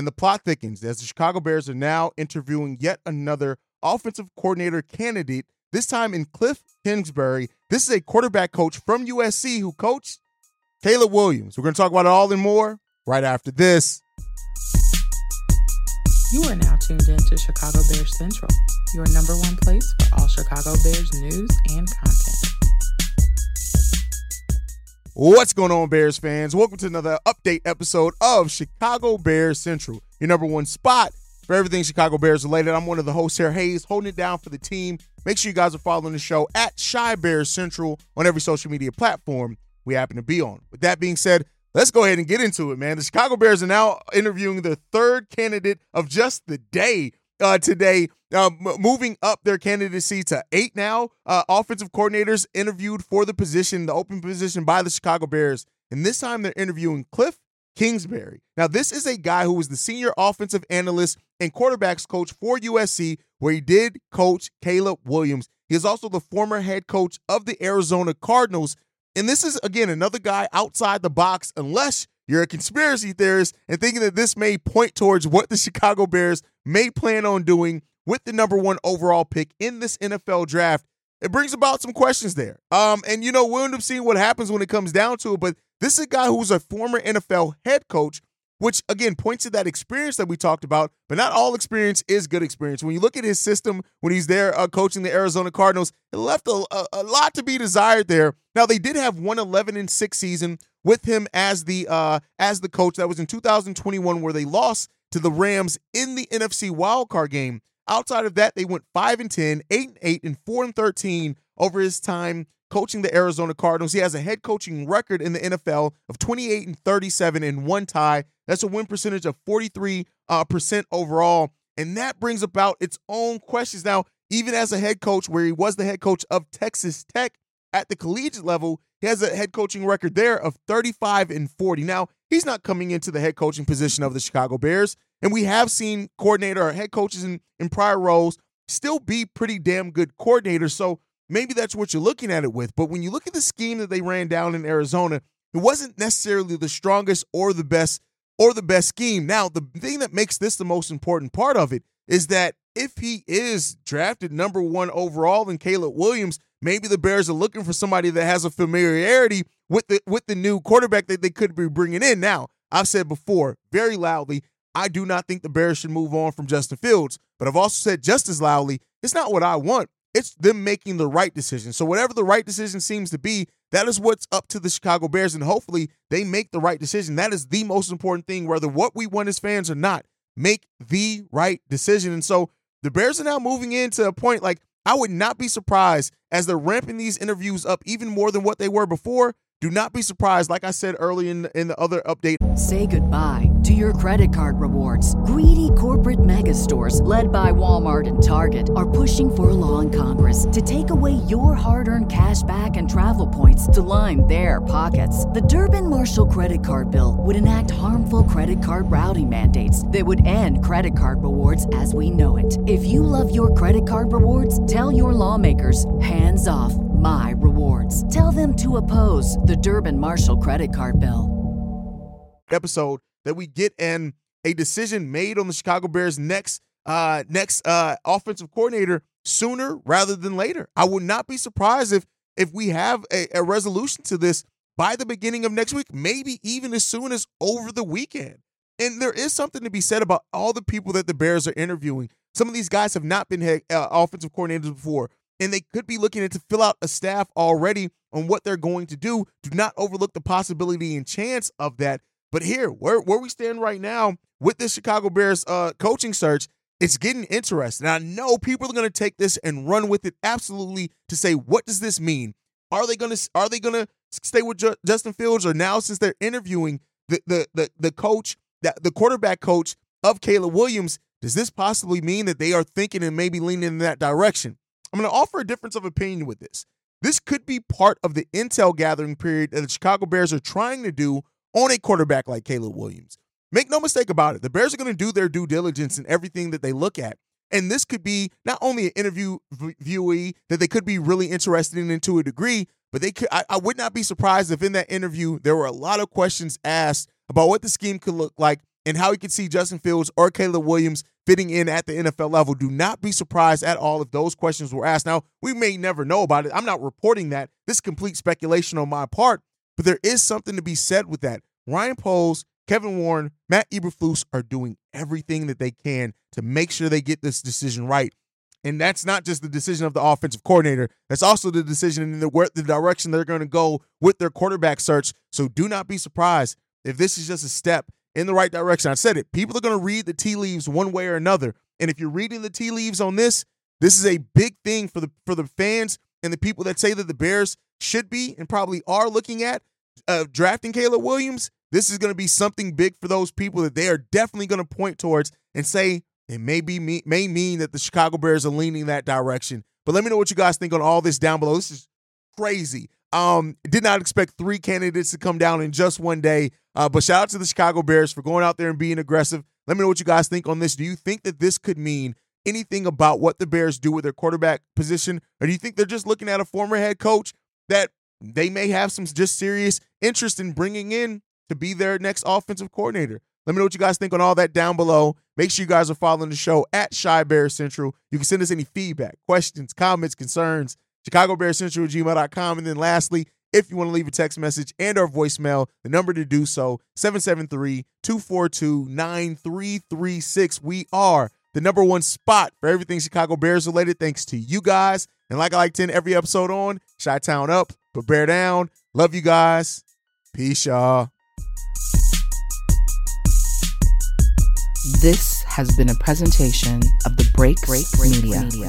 And the plot thickens as the Chicago Bears are now interviewing yet another offensive coordinator candidate, this time in Kliff Kingsbury. This is a quarterback coach from USC who coached Caleb Williams. We're going to talk about it all and more right after this. You are now tuned in to Chicago Bears Central, your number one place for all Chicago Bears news and content. What's going on, Bears fans? Welcome to another update episode of Chicago Bears Central, your number one spot for everything Chicago Bears related. I'm one of the hosts here, Haize, holding it down for the team. Make sure you guys are following the show at Chi Bears Central on every social media platform we happen to be on. With that being said, let's go ahead and get into it, man. The Chicago Bears are now interviewing the third candidate of just the day uh, today, uh, m- moving up their candidacy to eight now. Uh, offensive coordinators interviewed for the position, the open position by the Chicago Bears. And this time they're interviewing Kliff Kingsbury. Now, this is a guy who was the senior offensive analyst and quarterbacks coach for USC, where he did coach Caleb Williams. He is also the former head coach of the Arizona Cardinals. And this is, again, another guy outside the box, unless you're a conspiracy theorist and thinking that this may point towards what the Chicago Bears may plan on doing with the number one overall pick in this NFL draft. It brings about some questions there. Um, and you know, we'll end up seeing what happens when it comes down to it. But this is a guy who's a former NFL head coach, which again points to that experience that we talked about. But not all experience is good experience. When you look at his system when he's there uh, coaching the Arizona Cardinals, it left a, a, a lot to be desired there. Now they did have one 11 and six season with him as the uh, as the coach. That was in 2021, where they lost to the Rams in the NFC wildcard game. Outside of that, they went 5 and 10, 8 and 8, and 4 and 13 over his time coaching the Arizona Cardinals. He has a head coaching record in the NFL of 28 and 37 in one tie. That's a win percentage of 43 uh, percent overall. And that brings about its own questions. Now, even as a head coach, where he was the head coach of Texas Tech at the collegiate level, he has a head coaching record there of 35 and 40. Now, he's not coming into the head coaching position of the Chicago Bears. And we have seen coordinator or head coaches in, in prior roles still be pretty damn good coordinators. So maybe that's what you're looking at it with. But when you look at the scheme that they ran down in Arizona, it wasn't necessarily the strongest or the best or the best scheme. Now, the thing that makes this the most important part of it is that if he is drafted number one overall in Caleb Williams, maybe the Bears are looking for somebody that has a familiarity with the with the new quarterback that they could be bringing in. Now, I've said before very loudly, I do not think the Bears should move on from Justin Fields, but I've also said just as loudly, it's not what I want. It's them making the right decision. So whatever the right decision seems to be, that is what's up to the Chicago Bears, and hopefully they make the right decision. That is the most important thing, whether what we want as fans or not. Make the right decision. And so the Bears are now moving into a point like I would not be surprised as they're ramping these interviews up even more than what they were before. Do not be surprised, like I said early in the, in the other update. Say goodbye to your credit card rewards. Greedy corporate mega stores, led by Walmart and Target, are pushing for a law in Congress to take away your hard earned cash back and travel points to line their pockets. The Durbin Marshall credit card bill would enact harmful credit card routing mandates that would end credit card rewards as we know it. If you love your credit card rewards, tell your lawmakers hands off my rewards. Tell them to oppose the Durbin Marshall credit card bill. episode that we get in a decision made on the Chicago Bears next uh next uh offensive coordinator sooner rather than later. I would not be surprised if if we have a, a resolution to this by the beginning of next week, maybe even as soon as over the weekend. And there is something to be said about all the people that the Bears are interviewing. Some of these guys have not been head, uh, offensive coordinators before, and they could be looking to fill out a staff already on what they're going to do. Do not overlook the possibility and chance of that. But here, where where we stand right now with the Chicago Bears uh, coaching search, it's getting interesting. I know people are going to take this and run with it absolutely to say, what does this mean? Are they going to are they going to stay with Ju- Justin Fields or now since they're interviewing the the the, the coach that the quarterback coach of Caleb Williams, does this possibly mean that they are thinking and maybe leaning in that direction? I'm going to offer a difference of opinion with this. This could be part of the intel gathering period that the Chicago Bears are trying to do on a quarterback like Caleb Williams. Make no mistake about it, the Bears are going to do their due diligence in everything that they look at. And this could be not only an interview viewee that they could be really interested in to a degree, but they could I, I would not be surprised if in that interview there were a lot of questions asked about what the scheme could look like and how he could see Justin Fields or Caleb Williams fitting in at the NFL level. Do not be surprised at all if those questions were asked. Now, we may never know about it. I'm not reporting that. This is complete speculation on my part, but there is something to be said with that. Ryan Poles, Kevin Warren, Matt Eberflus are doing everything that they can to make sure they get this decision right. And that's not just the decision of the offensive coordinator. That's also the decision in the, where, the direction they're going to go with their quarterback search. So do not be surprised if this is just a step in the right direction. I said it. People are going to read the tea leaves one way or another. And if you're reading the tea leaves on this, this is a big thing for the for the fans and the people that say that the Bears should be and probably are looking at uh, drafting Caleb Williams. This is going to be something big for those people that they are definitely going to point towards and say it may be may mean that the Chicago Bears are leaning that direction. But let me know what you guys think on all this down below. This is crazy. Um, did not expect three candidates to come down in just one day. Uh, but shout out to the Chicago Bears for going out there and being aggressive. Let me know what you guys think on this. Do you think that this could mean anything about what the Bears do with their quarterback position? Or do you think they're just looking at a former head coach that they may have some just serious interest in bringing in to be their next offensive coordinator? Let me know what you guys think on all that down below. Make sure you guys are following the show at Chi Bear Central. You can send us any feedback, questions, comments, concerns, ChicagoBearCentral at gmail.com. And then lastly, if you want to leave a text message and our voicemail, the number to do so, 773-242-9336. We are the number one spot for everything Chicago Bears related, thanks to you guys. And like I like to end every episode on, Chi-Town up, but bear down. Love you guys. Peace, y'all. This has been a presentation of the Break Break Media. Media.